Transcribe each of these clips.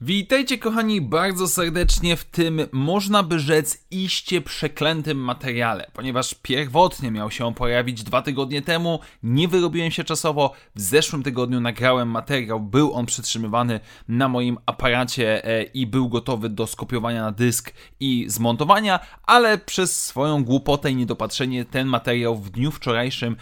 Witajcie kochani bardzo serdecznie w tym, można by rzec, iście przeklętym materiale, ponieważ pierwotnie miał się pojawić dwa tygodnie temu, nie wyrobiłem się czasowo, w zeszłym tygodniu nagrałem materiał, był on przytrzymywany na moim aparacie e, i był gotowy do skopiowania na dysk i zmontowania, ale przez swoją głupotę i niedopatrzenie ten materiał w dniu wczorajszym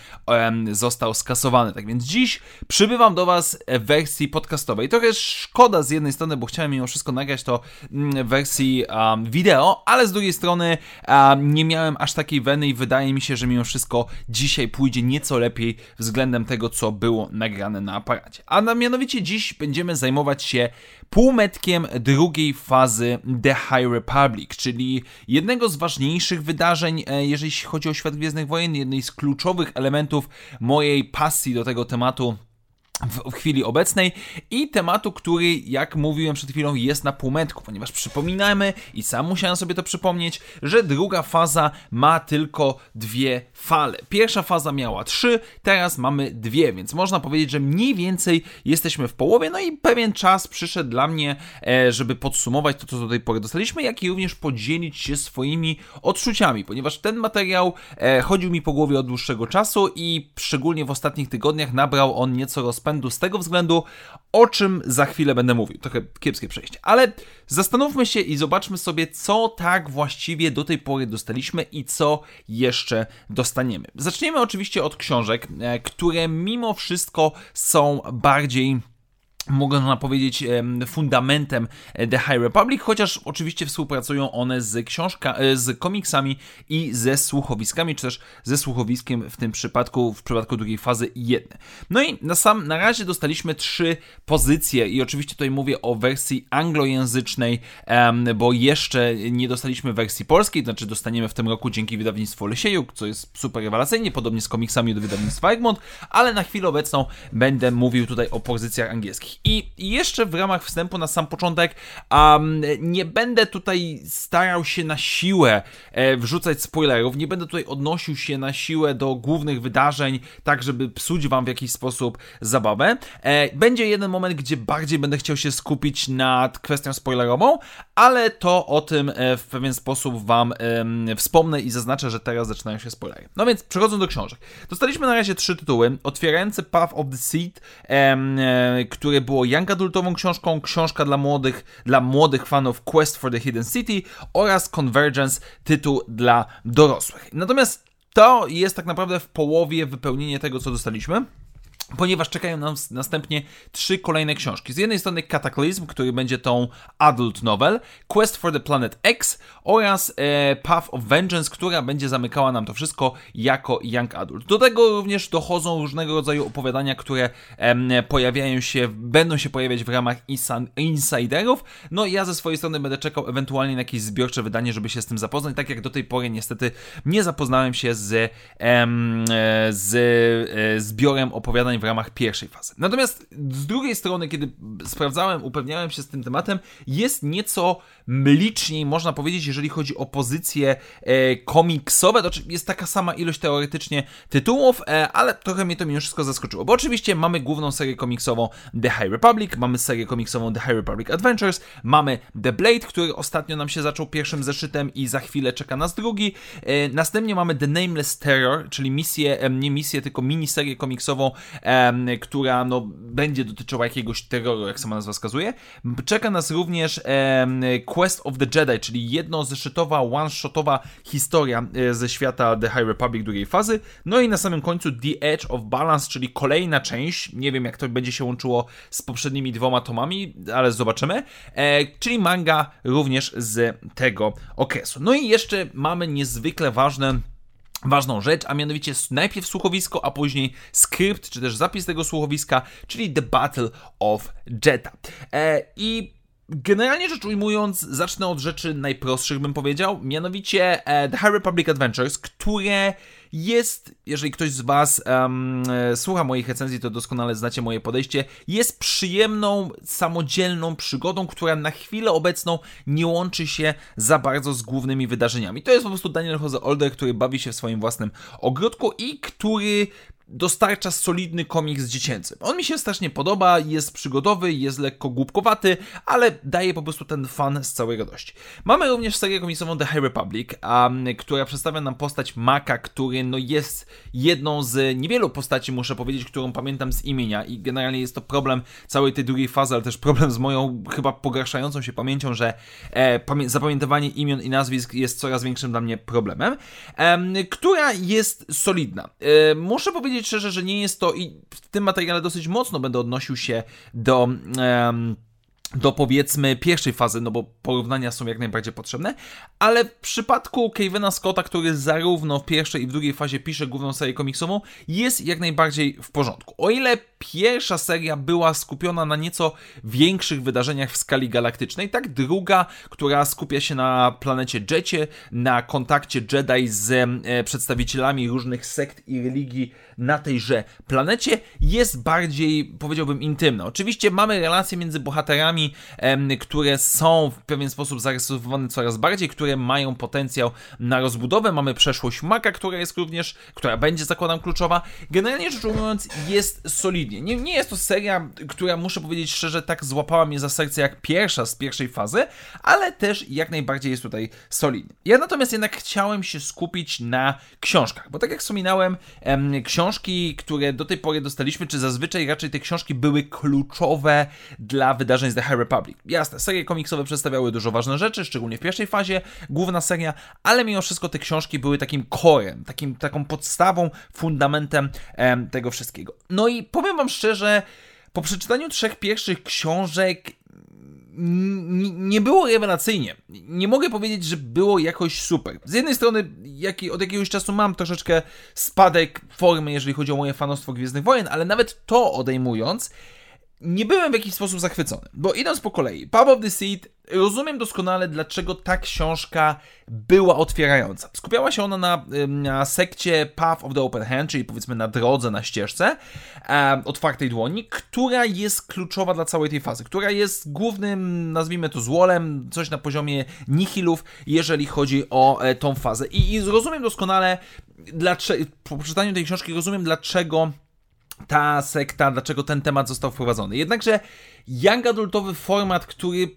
został skasowany. Tak więc dziś przybywam do Was w wersji podcastowej. Trochę szkoda z jednej strony, bo bo chciałem mimo wszystko nagrać to mm, w wersji um, wideo, ale z drugiej strony um, nie miałem aż takiej weny i wydaje mi się, że mimo wszystko dzisiaj pójdzie nieco lepiej względem tego, co było nagrane na aparacie. A mianowicie dziś będziemy zajmować się półmetkiem drugiej fazy The High Republic, czyli jednego z ważniejszych wydarzeń, e, jeżeli chodzi o świat Gwiezdnych Wojen, jednej z kluczowych elementów mojej pasji do tego tematu w, chwili obecnej i tematu, który, jak mówiłem przed chwilą, jest na półmetku, ponieważ przypominamy i sam musiałem sobie to przypomnieć, że druga faza ma tylko dwie fale. Pierwsza faza miała trzy, teraz mamy dwie, więc można powiedzieć, że mniej więcej jesteśmy w połowie, no i pewien czas przyszedł dla mnie, e, żeby podsumować to, co do tej pory dostaliśmy, jak i również podzielić się swoimi odczuciami, ponieważ ten materiał e, chodził mi po głowie od dłuższego czasu i szczególnie w ostatnich tygodniach nabrał on nieco rozpędu rozpędu z tego względu, o czym za chwilę będę mówił. Trochę kiepskie przejście. Ale zastanówmy się i zobaczmy sobie, co tak właściwie do tej pory dostaliśmy i co jeszcze dostaniemy. Zaczniemy oczywiście od książek, e, które mimo wszystko są bardziej można powiedzieć, fundamentem The High Republic, chociaż oczywiście współpracują one z książka, e, z komiksami i ze słuchowiskami, czy też ze słuchowiskiem w tym przypadku, w przypadku drugiej fazy jedne. No i na sam, na razie dostaliśmy trzy pozycje i oczywiście tutaj mówię o wersji anglojęzycznej, bo jeszcze nie dostaliśmy wersji polskiej, to znaczy dostaniemy w tym roku dzięki wydawnictwu Lesiejuk, co jest super rewelacyjnie, podobnie z komiksami do wydawnictwa Egmont, ale na chwilę obecną będę mówił tutaj o pozycjach angielskich. I jeszcze w ramach wstępu na sam początek um, nie będę tutaj starał się na siłę e, wrzucać spoilerów, nie będę tutaj odnosił się na siłę do głównych wydarzeń, tak żeby psuć wam w jakiś sposób zabawę. E, będzie jeden moment, gdzie bardziej będę chciał się skupić nad kwestią spoilerową, ale to o tym e, w pewien sposób wam wspomnę i zaznaczę, że teraz zaczynają się spoilery. No więc przechodząc do książek. Dostaliśmy na razie trzy tytuły. Otwierający Path of the Seed, e, który było young adultową książką, książka dla młodych, dla młodych fanów Quest for the Hidden City oraz Convergence, tytuł dla dorosłych. Natomiast to jest tak naprawdę w połowie wypełnienie tego, co dostaliśmy ponieważ czekają nam następnie trzy kolejne książki. Z jednej strony Cataclysm, który będzie tą adult novel, Quest for the Planet X oraz e, Path of Vengeance, która będzie zamykała nam to wszystko jako young adult. Do tego również dochodzą różnego rodzaju opowiadania, które pojawiają się, będą się pojawiać w ramach insiderów. No ja ze swojej strony będę czekał ewentualnie na jakieś zbiorcze wydanie, żeby się z tym zapoznać, tak jak do tej pory niestety nie zapoznałem się z, e, z e, zbiorem opowiadań w ramach pierwszej fazy. Natomiast z drugiej strony, kiedy sprawdzałem, upewniałem się z tym tematem, jest nieco mliczniej, można powiedzieć, jeżeli chodzi o pozycje e, komiksowe. To jest taka sama ilość teoretycznie tytułów, e, ale trochę mnie to mimo wszystko zaskoczyło. Bo oczywiście mamy główną serię komiksową The High Republic, mamy serię komiksową The High Republic Adventures, mamy The Blade, który ostatnio nam się zaczął pierwszym zeszytem i za chwilę czeka nas drugi. E, następnie mamy The Nameless Terror, czyli misję, e, nie misję, tylko miniserię komiksową która no, będzie dotyczyła jakiegoś terroru, jak sama nazwa wskazuje. Czeka nas również Quest of the Jedi, czyli jednozeszytowa, one-shotowa historia e, ze świata The High Republic drugiej fazy. No i na samym końcu The Edge of Balance, czyli kolejna część. Nie wiem, jak to będzie się łączyło z poprzednimi dwoma tomami, ale zobaczymy. E, czyli manga również z tego okresu. No i jeszcze mamy niezwykle ważne ważną rzecz, a mianowicie najpierw słuchowisko, a później skrypt, czy też zapis tego słuchowiska, czyli The Battle of Jetta. E, I Generalnie rzecz ujmując, zacznę od rzeczy najprostszych, bym powiedział, mianowicie e, The High Republic Adventures, które jest, jeżeli ktoś z Was um, słucha moich recenzji, to doskonale znacie moje podejście, jest przyjemną, samodzielną przygodą, która na chwilę obecną nie łączy się za bardzo z głównymi wydarzeniami. To jest po prostu Daniel Jose Older, który bawi się w swoim własnym ogródku i który dostarcza solidny komiks dziecięcy. On mi się strasznie podoba, jest przygodowy, jest lekko głupkowaty, ale daje po prostu ten fan z całej radości. Mamy również serię komiksową The High Republic, um, która przedstawia nam postać Maka, który no jest jedną z niewielu postaci, muszę powiedzieć, którą pamiętam z imienia i generalnie jest to problem całej tej drugiej fazy, ale też problem z moją chyba pogarszającą się pamięcią, że e, zapamiętywanie imion i nazwisk jest coraz większym dla mnie problemem, e, która jest solidna. E, muszę powiedzieć, powiedzieć szczerze, że nie jest to i w tym materiale dosyć mocno będę odnosił się do. Um, do powiedzmy pierwszej fazy, no bo porównania są jak najbardziej potrzebne, ale w przypadku Kevina Scotta, który zarówno w pierwszej i w drugiej fazie pisze główną serię komiksową, jest jak najbardziej w porządku. O ile pierwsza seria była skupiona na nieco większych wydarzeniach w skali galaktycznej, tak druga, która skupia się na planecie Jetie, na kontakcie Jedi z e, przedstawicielami różnych sekt i religii na tejże planecie, jest bardziej, powiedziałbym, intymna. Oczywiście mamy relacje między bohaterami, które są w pewien sposób zarysowane coraz bardziej, które mają potencjał na rozbudowę. Mamy przeszłość Maka, która jest również, która będzie, zakładam, kluczowa. Generalnie rzecz ujmując, jest solidnie. Nie, nie jest to seria, która, muszę powiedzieć szczerze, tak złapała mnie za serce jak pierwsza z pierwszej fazy, ale też jak najbardziej jest tutaj solidnie. Ja natomiast jednak chciałem się skupić na książkach, bo tak jak wspominałem, książki, które do tej pory dostaliśmy, czy zazwyczaj raczej te książki były kluczowe dla wydarzeń z The High Republic. Jasne, serie komiksowe przedstawiały dużo ważne rzeczy, szczególnie w pierwszej fazie, główna seria, ale mimo wszystko te książki były takim korem, takim, taką podstawą, fundamentem em, tego wszystkiego. No i powiem wam szczerze, po przeczytaniu trzech pierwszych książek nie było rewelacyjnie. Nie mogę powiedzieć, że było jakoś super. Z jednej strony, jak, od jakiegoś czasu mam troszeczkę spadek formy, jeżeli chodzi o moje fanostwo Gwiezdnych Wojen, ale nawet to odejmując, nie byłem w jakiś sposób zachwycony. Bo idąc po kolei, Pub of the Seed, rozumiem doskonale, dlaczego ta książka była otwierająca. Skupiała się ona na, na sekcie Path of the Open Hand, czyli powiedzmy na drodze, na ścieżce e, otwartej dłoni, która jest kluczowa dla całej tej fazy, która jest głównym, nazwijmy to złolem, coś na poziomie nihilów, jeżeli chodzi o e, tą fazę. I, I rozumiem doskonale, dlaczego, po przeczytaniu tej książki rozumiem, dlaczego ta sekta, dlaczego ten temat został wprowadzony. Jednakże young adultowy format, który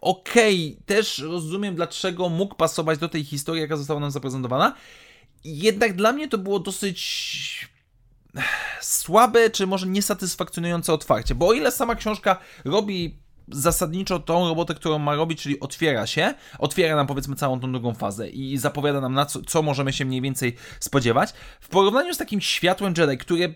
okej, okay, też rozumiem dlaczego mógł pasować do tej historii, jaka została nam zaprezentowana, jednak dla mnie to było dosyć słabe, czy może niesatysfakcjonujące otwarcie, bo o ile sama książka robi zasadniczo tą robotę, którą ma robić, czyli otwiera się, otwiera nam powiedzmy całą tą drugą fazę i zapowiada nam na co, co możemy się mniej więcej spodziewać. W porównaniu z takim światłem Jedi, które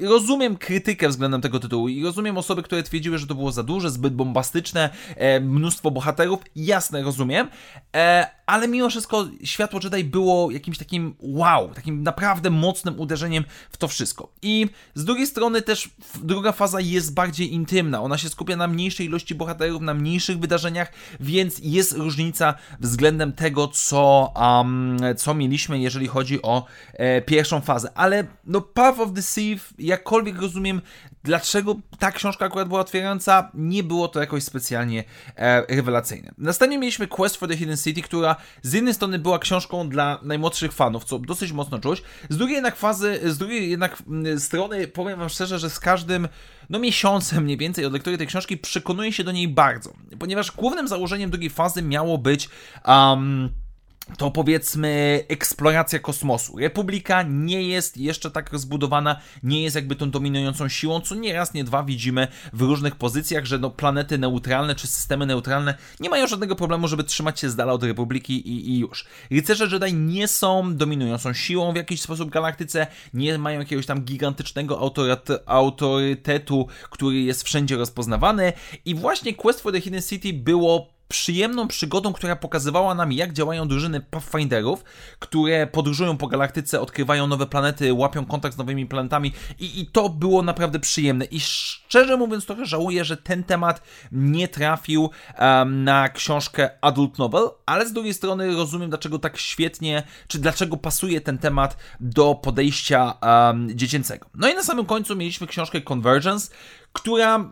rozumiem krytykę względem tego tytułu i rozumiem osoby, które twierdziły, że to było za duże, zbyt bombastyczne, e, mnóstwo bohaterów. Jasne, rozumiem. E, ale mimo wszystko Światło Jedi było jakimś takim wow, takim naprawdę mocnym uderzeniem w to wszystko. I z drugiej strony też druga faza jest bardziej intymna. Ona się skupia na mniejszej ilości bohaterów, na mniejszych wydarzeniach, więc jest różnica względem tego, co, um, co mieliśmy, jeżeli chodzi o e, pierwszą fazę. Ale no Path of the Thief jakkolwiek rozumiem, dlaczego ta książka akurat była otwierająca, nie było to jakoś specjalnie e, rewelacyjne. Następnie mieliśmy Quest for the Hidden City, która z jednej strony była książką dla najmłodszych fanów, co dosyć mocno czuć, z drugiej jednak fazy, z drugiej jednak strony powiem wam szczerze, że z każdym no miesiącem mniej więcej od lektury tej książki przekonuję się do niej bardzo, ponieważ głównym założeniem drugiej fazy miało być um, to powiedzmy eksploracja kosmosu. Republika nie jest jeszcze tak rozbudowana, nie jest jakby tą dominującą siłą, co nie raz, nie dwa widzimy w różnych pozycjach, że no planety neutralne czy systemy neutralne nie mają żadnego problemu, żeby trzymać się z dala od Republiki i, i już. Rycerze Jedi nie są dominującą siłą w jakiś sposób galaktyce, nie mają jakiegoś tam gigantycznego autorytetu, który jest wszędzie rozpoznawany i właśnie Quest for the Hidden City było przyjemną przygodą, która pokazywała nam, jak działają drużyny Pathfinderów, które podróżują po galaktyce, odkrywają nowe planety, łapią kontakt z nowymi planetami i, i to było naprawdę przyjemne. I szczerze mówiąc, trochę żałuję, że ten temat nie trafił um, na książkę Adult Novel, ale z drugiej strony rozumiem, dlaczego tak świetnie, czy dlaczego pasuje ten temat do podejścia um, dziecięcego. No i na samym końcu mieliśmy książkę Convergence, która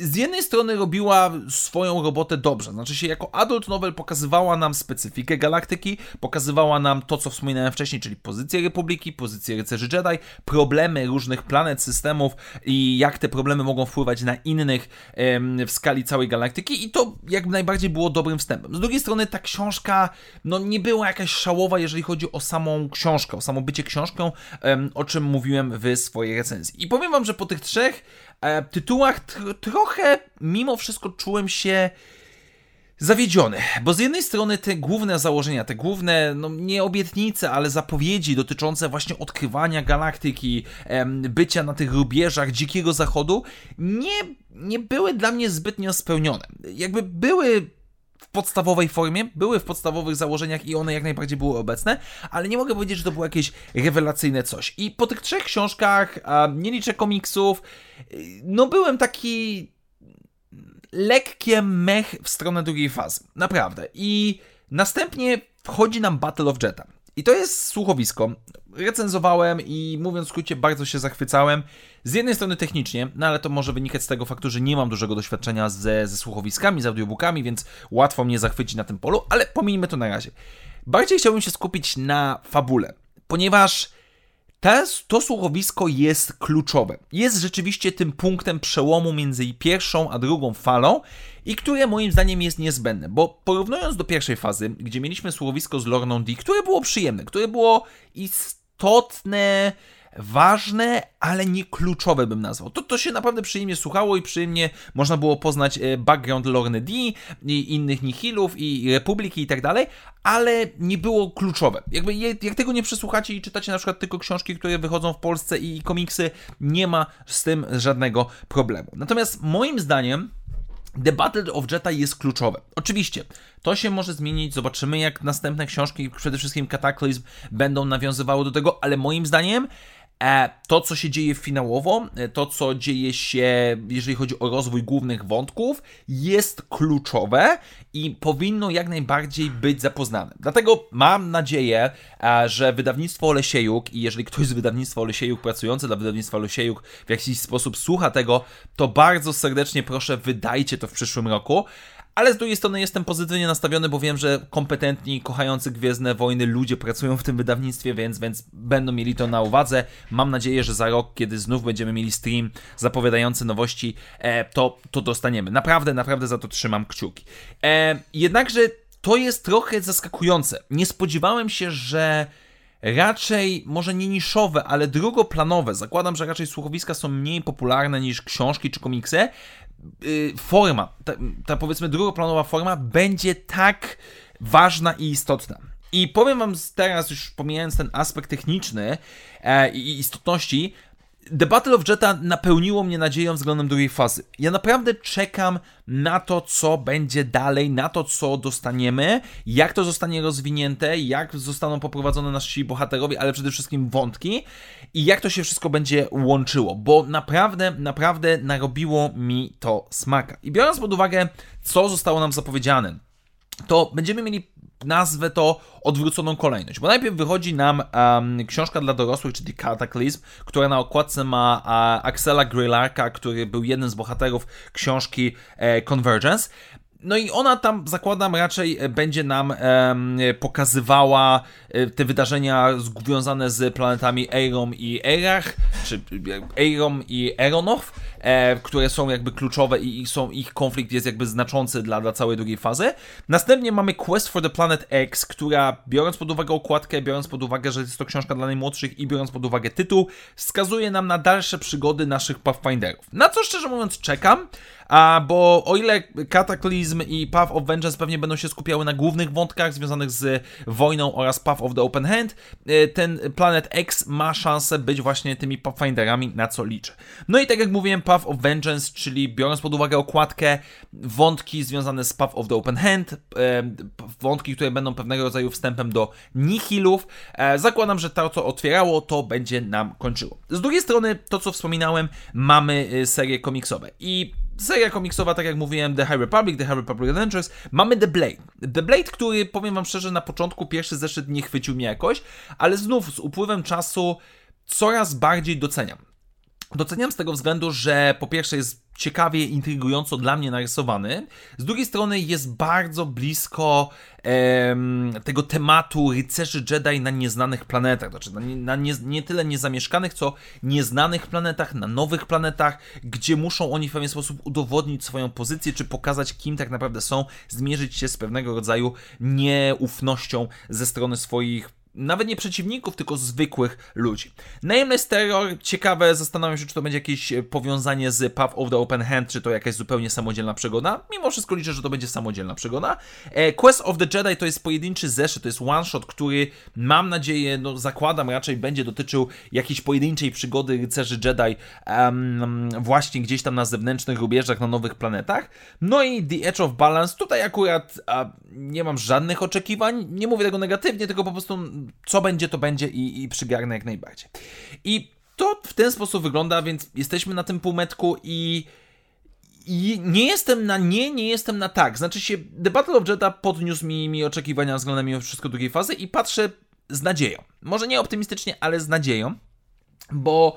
z jednej strony robiła swoją robotę dobrze, znaczy się jako adult novel pokazywała nam specyfikę galaktyki, pokazywała nam to, co wspominałem wcześniej, czyli pozycję Republiki, pozycję rycerzy Jedi, problemy różnych planet, systemów i jak te problemy mogą wpływać na innych w skali całej galaktyki i to jak najbardziej było dobrym wstępem. Z drugiej strony ta książka no nie była jakaś szałowa, jeżeli chodzi o samą książkę, o samo bycie książką, o czym mówiłem w swojej recenzji. I powiem wam, że po tych trzech e, tytułach tr trochę mimo wszystko czułem się zawiedziony, bo z jednej strony te główne założenia, te główne, no nie obietnice, ale zapowiedzi dotyczące właśnie odkrywania galaktyki, bycia na tych rubieżach dzikiego zachodu, nie, nie były dla mnie zbytnio spełnione. Jakby były podstawowej formie, były w podstawowych założeniach i one jak najbardziej były obecne, ale nie mogę powiedzieć, że to było jakieś rewelacyjne coś. I po tych trzech książkach, nie liczę komiksów, no byłem taki lekkie mech w stronę drugiej fazy. Naprawdę. I następnie wchodzi nam Battle of Jetta. I to jest słuchowisko. Recenzowałem i mówiąc w skrócie, bardzo się zachwycałem. Z jednej strony technicznie, no ale to może wynikać z tego faktu, że nie mam dużego doświadczenia ze, ze słuchowiskami, z audiobookami, więc łatwo mnie zachwycić na tym polu, ale pomijmy to na razie. Bardziej chciałbym się skupić na fabule, ponieważ te, to słuchowisko jest kluczowe. Jest rzeczywiście tym punktem przełomu między pierwszą a drugą falą i które moim zdaniem jest niezbędne, bo porównując do pierwszej fazy, gdzie mieliśmy słuchowisko z Lorną D, które było przyjemne, które było istotne, ważne, ale nie kluczowe bym nazwał. To, to się naprawdę przyjemnie słuchało i przyjemnie można było poznać e, background Lorny D i innych Nihilów i Republiki i tak dalej, ale nie było kluczowe. Jakby jak tego nie przesłuchacie i czytacie na przykład tylko książki, które wychodzą w Polsce i komiksy, nie ma z tym żadnego problemu. Natomiast moim zdaniem The Battle of Jetta jest kluczowe. Oczywiście, to się może zmienić, zobaczymy jak następne książki, przede wszystkim Cataclysm, będą nawiązywały do tego, ale moim zdaniem to, co się dzieje finałowo, e, to, co dzieje się, jeżeli chodzi o rozwój głównych wątków, jest kluczowe i powinno jak najbardziej być zapoznane. Dlatego mam nadzieję, e, że wydawnictwo Olesiejuk i jeżeli ktoś z wydawnictwa Olesiejuk pracujący dla wydawnictwa Olesiejuk w jakiś sposób słucha tego, to bardzo serdecznie proszę, wydajcie to w przyszłym roku ale z drugiej strony jestem pozytywnie nastawiony, bo wiem, że kompetentni, kochający Gwiezdne Wojny ludzie pracują w tym wydawnictwie, więc, więc będą mieli to na uwadze. Mam nadzieję, że za rok, kiedy znów będziemy mieli stream zapowiadający nowości, e, to, to dostaniemy. Naprawdę, naprawdę za to trzymam kciuki. E, jednakże to jest trochę zaskakujące. Nie spodziewałem się, że raczej może nie niszowe, ale drugoplanowe. Zakładam, że raczej słuchowiska są mniej popularne niż książki czy komiksy. Y, forma, ta, ta powiedzmy drugoplanowa forma będzie tak ważna i istotna. I powiem Wam teraz, już pomijając ten aspekt techniczny e, i istotności, The Battle of Jetta napełniło mnie nadzieją względem drugiej fazy. Ja naprawdę czekam na to, co będzie dalej, na to, co dostaniemy, jak to zostanie rozwinięte, jak zostaną poprowadzone nasi bohaterowie, ale przede wszystkim wątki i jak to się wszystko będzie łączyło, bo naprawdę, naprawdę narobiło mi to smaka. I biorąc pod uwagę, co zostało nam zapowiedziane, to będziemy mieli nazwę to odwróconą kolejność, bo najpierw wychodzi nam um, książka dla dorosłych, czyli Cataclysm, która na okładce ma uh, Axela Grillarka, który był jednym z bohaterów książki uh, Convergence. No i ona tam, zakładam, raczej będzie nam pokazywała e, te wydarzenia związane z planetami Eirom i Eirach, czy Eirom i Eronow, e, które są jakby kluczowe i, są, ich konflikt jest jakby znaczący dla, dla całej drugiej fazy. Następnie mamy Quest for the Planet X, która biorąc pod uwagę okładkę, biorąc pod uwagę, że jest to książka dla najmłodszych i biorąc pod uwagę tytuł, wskazuje nam na dalsze przygody naszych Pathfinderów. Na co szczerze mówiąc czekam, A bo o ile Cataclysm i Path of Vengeance pewnie będą się skupiały na głównych wątkach związanych z wojną oraz Path of the Open Hand, e, ten Planet X ma szansę być właśnie tymi Pathfinderami, na co liczę. No i tak jak mówiłem, Path of Vengeance, czyli biorąc pod uwagę okładkę, wątki związane z Path of the Open Hand, e, wątki, które będą pewnego rodzaju wstępem do Nihilów. E, zakładam, że to, co otwierało, to będzie nam kończyło. Z drugiej strony, to co wspominałem, mamy y, serie komiksowe i seria komiksowa, tak jak mówiłem, The High Republic, The High Republic Adventures, mamy The Blade. The Blade, który, powiem wam szczerze, na początku pierwszy zeszyt nie chwycił mnie jakoś, ale znów z upływem czasu coraz bardziej doceniam. Doceniam z tego względu, że po pierwsze jest ciekawie, intrygująco dla mnie narysowany. Z drugiej strony jest bardzo blisko em, tego tematu rycerzy Jedi na nieznanych planetach. Znaczy na, na nie, nie, tyle niezamieszkanych, co nieznanych planetach, na nowych planetach, gdzie muszą oni w pewien sposób udowodnić swoją pozycję, czy pokazać, kim tak naprawdę są, zmierzyć się z pewnego rodzaju nieufnością ze strony swoich nawet nie przeciwników, tylko zwykłych ludzi. Nameless Terror, ciekawe, zastanawiam się, czy to będzie jakieś e, powiązanie z Path of the Open Hand, czy to jakaś zupełnie samodzielna przygoda. Mimo wszystko liczę, że to będzie samodzielna przygoda. E, Quest of the Jedi to jest pojedynczy zeszyt, to jest one-shot, który mam nadzieję, no zakładam raczej będzie dotyczył jakiejś pojedynczej przygody rycerzy Jedi um, właśnie gdzieś tam na zewnętrznych rubieżach, na nowych planetach. No i The Edge of Balance, tutaj akurat a, nie mam żadnych oczekiwań, nie mówię tego negatywnie, tylko po prostu co będzie, to będzie i, i przygarnę jak najbardziej. I to w ten sposób wygląda, więc jesteśmy na tym półmetku i i nie jestem na nie, nie jestem na tak. Znaczy się, The Battle of podniósł mi, mi oczekiwania względem mimo wszystko drugiej fazy i patrzę z nadzieją. Może nie optymistycznie, ale z nadzieją, bo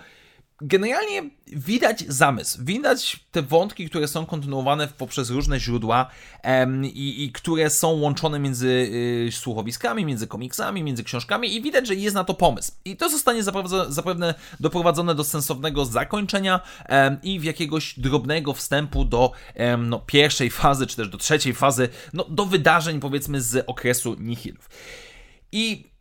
generalnie widać zamysł, widać te wątki, które są kontynuowane poprzez różne źródła em, i, i, które są łączone między y, słuchowiskami, między komiksami, między książkami i widać, że jest na to pomysł. I to zostanie zapewne, doprowadzone do sensownego zakończenia em, i w jakiegoś drobnego wstępu do em, no, pierwszej fazy, czy też do trzeciej fazy, no, do wydarzeń powiedzmy z okresu Nihilów. I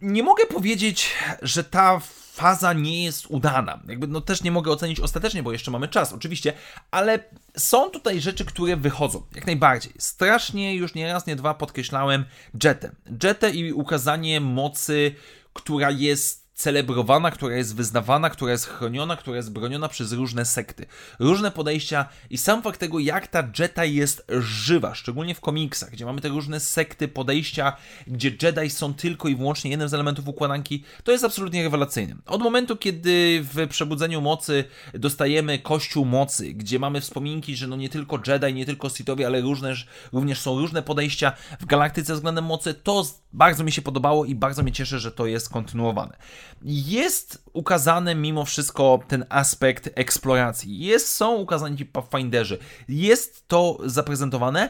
nie mogę powiedzieć, że ta faza nie jest udana. Jakby no też nie mogę ocenić ostatecznie, bo jeszcze mamy czas, oczywiście, ale są tutaj rzeczy, które wychodzą, jak najbardziej. Strasznie już nie raz, nie dwa podkreślałem Jetę. Jetę i ukazanie mocy, która jest celebrowana, która jest wyznawana, która jest chroniona, która jest broniona przez różne sekty. Różne podejścia i sam fakt tego, jak ta Jetta jest żywa, szczególnie w komiksach, gdzie mamy te różne sekty, podejścia, gdzie Jedi są tylko i wyłącznie jednym z elementów układanki, to jest absolutnie rewelacyjne. Od momentu, kiedy w Przebudzeniu Mocy dostajemy Kościół Mocy, gdzie mamy wspominki, że no nie tylko Jedi, nie tylko Sithowie, ale również, również są różne podejścia w galaktyce względem mocy, to bardzo mi się podobało i bardzo mnie cieszy, że to jest kontynuowane. Jest ukazany mimo wszystko ten aspekt eksploracji. Jest, są ukazani ci Pathfinderzy. Jest to zaprezentowane,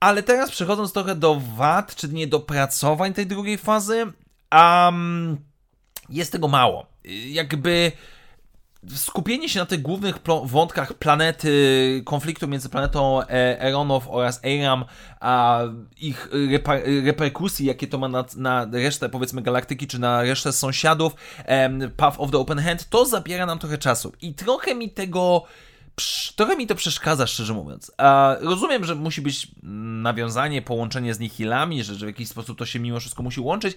ale teraz przechodząc trochę do wad, czy nie dopracowań tej drugiej fazy, um, jest tego mało. Jakby skupienie się na tych głównych wątkach planety, konfliktu między planetą e, Eronow oraz Eiram, a ich reperkusji, jakie to ma na, na resztę, powiedzmy, galaktyki, czy na resztę sąsiadów, Path of the Open Hand, to zabiera nam trochę czasu. I trochę mi tego trochę mi to przeszkadza, szczerze mówiąc. rozumiem, że musi być nawiązanie, połączenie z Nihilami, że, że w jakiś sposób to się mimo wszystko musi łączyć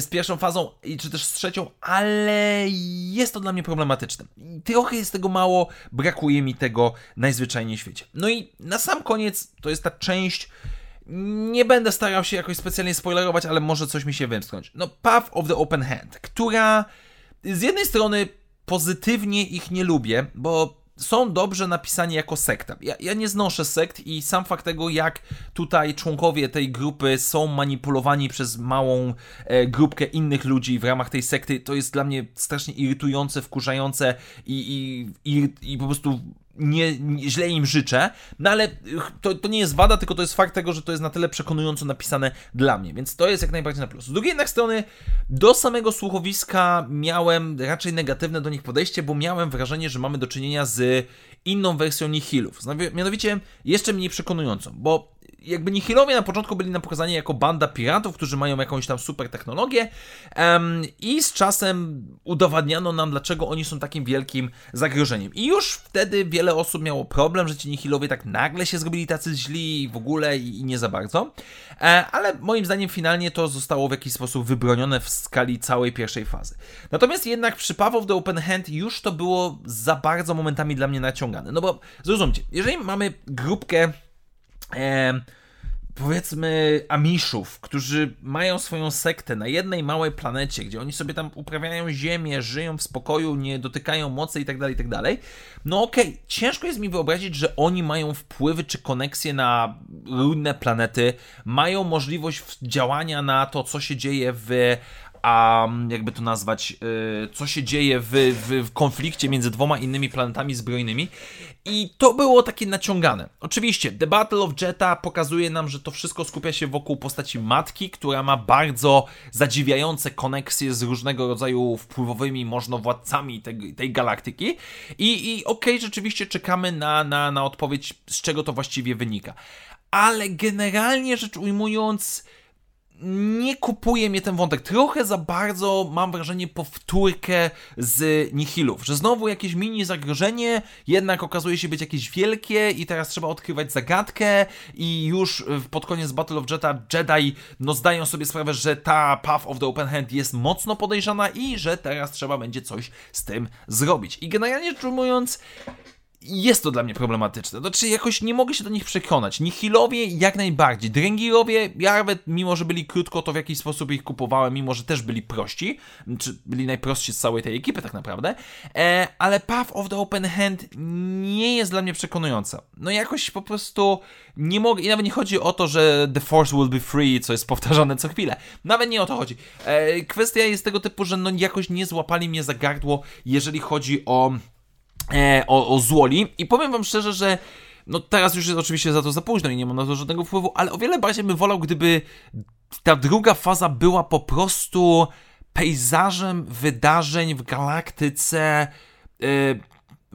z pierwszą fazą, czy też z trzecią, ale jest to dla mnie problematyczne. Trochę jest tego mało, brakuje mi tego najzwyczajniej w świecie. No i na sam koniec to jest ta część. Nie będę starał się jakoś specjalnie spoilerować, ale może coś mi się wymsknąć. No, Path of the Open Hand, która z jednej strony pozytywnie ich nie lubię, bo są dobrze napisani jako sekta. Ja, ja, nie znoszę sekt i sam fakt tego, jak tutaj członkowie tej grupy są manipulowani przez małą e, grupkę innych ludzi w ramach tej sekty, to jest dla mnie strasznie irytujące, wkurzające i, i, i, i po prostu nie, nie, źle im życzę, no ale to, to nie jest wada, tylko to jest fakt tego, że to jest na tyle przekonująco napisane dla mnie, więc to jest jak najbardziej na plus. Z drugiej jednak strony, do samego słuchowiska miałem raczej negatywne do nich podejście, bo miałem wrażenie, że mamy do czynienia z inną wersją Nihilów. Mianowicie jeszcze mniej przekonującą, bo jakby Nihilowie na początku byli na pokazani jako banda piratów, którzy mają jakąś tam super technologię um, i z czasem udowadniano nam, dlaczego oni są takim wielkim zagrożeniem. I już wtedy wiele osób miało problem, że ci Nihilowie tak nagle się zrobili tacy źli i w ogóle i, i nie za bardzo. E, ale moim zdaniem finalnie to zostało w jakiś sposób wybronione w skali całej pierwszej fazy. Natomiast jednak przy Path of the Open Hand już to było za bardzo momentami dla mnie naciągane. No bo zrozumcie, jeżeli mamy grupkę e, powiedzmy Amishów, którzy mają swoją sektę na jednej małej planecie, gdzie oni sobie tam uprawiają ziemię, żyją w spokoju, nie dotykają mocy itd., tak itd., tak no okej, okay, ciężko jest mi wyobrazić, że oni mają wpływy czy koneksje na inne planety, mają możliwość działania na to, co się dzieje w a jakby to nazwać, y, co się dzieje w, w, w, konflikcie między dwoma innymi planetami zbrojnymi. I to było takie naciągane. Oczywiście, The Battle of Jetta pokazuje nam, że to wszystko skupia się wokół postaci matki, która ma bardzo zadziwiające koneksje z różnego rodzaju wpływowymi możnowładcami tej, tej galaktyki. I, i okej, okay, rzeczywiście czekamy na, na, na odpowiedź, z czego to właściwie wynika. Ale generalnie rzecz ujmując, nie kupuje mnie ten wątek. Trochę za bardzo mam wrażenie powtórkę z Nihilów, że znowu jakieś mini zagrożenie, jednak okazuje się być jakieś wielkie i teraz trzeba odkrywać zagadkę i już pod koniec Battle of Jetta Jedi no zdają sobie sprawę, że ta Path of the Open Hand jest mocno podejrzana i że teraz trzeba będzie coś z tym zrobić. I generalnie rzecz ujmując, jest to dla mnie problematyczne. Znaczy, jakoś nie mogę się do nich przekonać. Nihilowie jak najbardziej. Drengirowie, ja nawet, mimo że byli krótko, to w jakiś sposób ich kupowałem, mimo że też byli prości. Czy byli najprostsi z całej tej ekipy, tak naprawdę. E, ale Path of the Open Hand nie jest dla mnie przekonująca. No jakoś po prostu nie mogę. I nawet nie chodzi o to, że The Force will be free, co jest powtarzane co chwilę. Nawet nie o to chodzi. E, kwestia jest tego typu, że no jakoś nie złapali mnie za gardło, jeżeli chodzi o e, o, o Złoli. I powiem wam szczerze, że no teraz już jest oczywiście za to za późno i nie mam na to żadnego wpływu, ale o wiele bardziej bym wolał, gdyby ta druga faza była po prostu pejzażem wydarzeń w galaktyce, yy,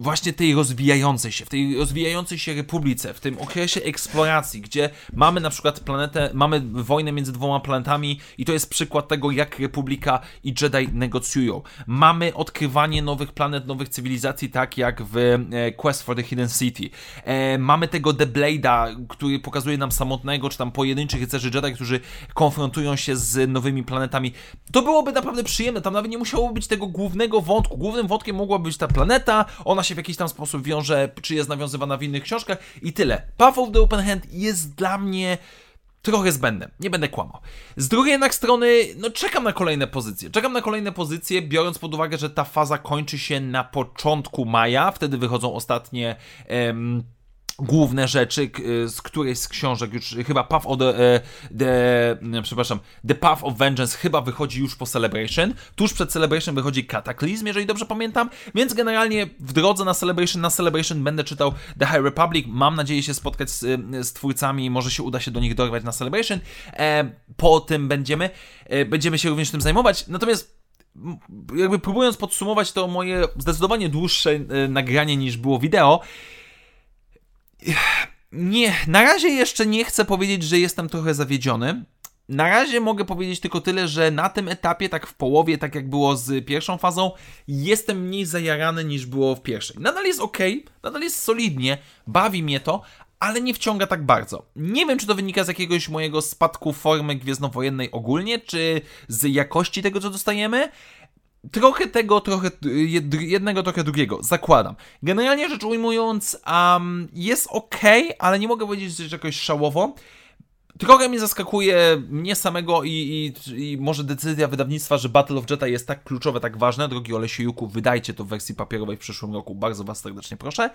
właśnie tej rozwijającej się, w tej rozwijającej się republice, w tym okresie eksploracji, gdzie mamy na przykład planetę, mamy wojnę między dwoma planetami i to jest przykład tego, jak Republika i Jedi negocjują. Mamy odkrywanie nowych planet, nowych cywilizacji, tak jak w e, Quest for the Hidden City. E, mamy tego The Blade'a, który pokazuje nam samotnego, czy tam pojedynczych rycerzy Jedi, którzy konfrontują się z nowymi planetami. To byłoby naprawdę przyjemne, tam nawet nie musiało być tego głównego wątku. Głównym wątkiem mogła być ta planeta, ona się się w jakiś tam sposób wiąże, czy jest nawiązywana w innych książkach i tyle. Path of the Open Hand jest dla mnie trochę zbędne, nie będę kłamał. Z drugiej jednak strony, no czekam na kolejne pozycje. Czekam na kolejne pozycje, biorąc pod uwagę, że ta faza kończy się na początku maja, wtedy wychodzą ostatnie... Em, główne rzeczy, z której z książek już chyba Path of the, e, the, przepraszam, The Path of Vengeance chyba wychodzi już po Celebration. Tuż przed Celebration wychodzi Cataclysm, jeżeli dobrze pamiętam, więc generalnie w drodze na Celebration, na Celebration będę czytał The High Republic. Mam nadzieję się spotkać z, z twórcami, może się uda się do nich dorwać na Celebration. E, po tym będziemy, e, będziemy się również tym zajmować. Natomiast jakby próbując podsumować to moje zdecydowanie dłuższe nagranie niż było wideo, nie, na razie jeszcze nie chcę powiedzieć, że jestem trochę zawiedziony. Na razie mogę powiedzieć tylko tyle, że na tym etapie, tak w połowie, tak jak było z pierwszą fazą, jestem mniej zajarany niż było w pierwszej. Nadal jest ok, nadal jest solidnie, bawi mnie to, ale nie wciąga tak bardzo. Nie wiem, czy to wynika z jakiegoś mojego spadku formy gwiezdnowojennej ogólnie, czy z jakości tego, co dostajemy, Trochę tego, trochę jednego, trochę drugiego, zakładam. Generalnie rzecz ujmując, um, jest ok, ale nie mogę powiedzieć, że jakoś szałowo. Trochę mnie zaskakuje mnie samego i, i, i, może decyzja wydawnictwa, że Battle of Jedi jest tak kluczowe, tak ważne. Drogi Olesiejuku, wydajcie to w wersji papierowej w przyszłym roku. Bardzo Was serdecznie proszę.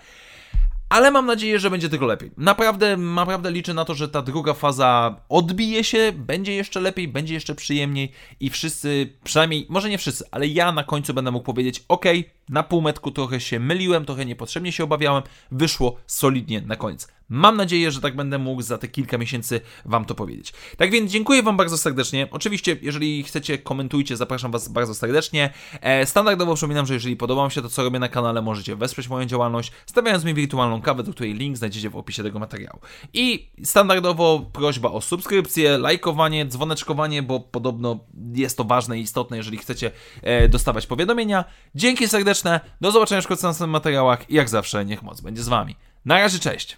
Ale mam nadzieję, że będzie tylko lepiej. Naprawdę, naprawdę liczę na to, że ta druga faza odbije się, będzie jeszcze lepiej, będzie jeszcze przyjemniej i wszyscy, przynajmniej, może nie wszyscy, ale ja na końcu będę mógł powiedzieć: OK, na półmetku trochę się myliłem, trochę niepotrzebnie się obawiałem, wyszło solidnie na koniec. Mam nadzieję, że tak będę mógł za te kilka miesięcy Wam to powiedzieć. Tak więc dziękuję Wam bardzo serdecznie. Oczywiście, jeżeli chcecie, komentujcie, zapraszam Was bardzo serdecznie. E, standardowo przypominam, że jeżeli podoba Wam się to, co robię na kanale, możecie wesprzeć moją działalność, stawiając mi wirtualną kawę, do której link znajdziecie w opisie tego materiału. I standardowo prośba o subskrypcję, lajkowanie, dzwoneczkowanie, bo podobno jest to ważne i istotne, jeżeli chcecie e, dostawać powiadomienia. Dzięki serdeczne. Do zobaczenia w kolejnych materiałach i jak zawsze niech moc będzie z wami. Na razie, cześć!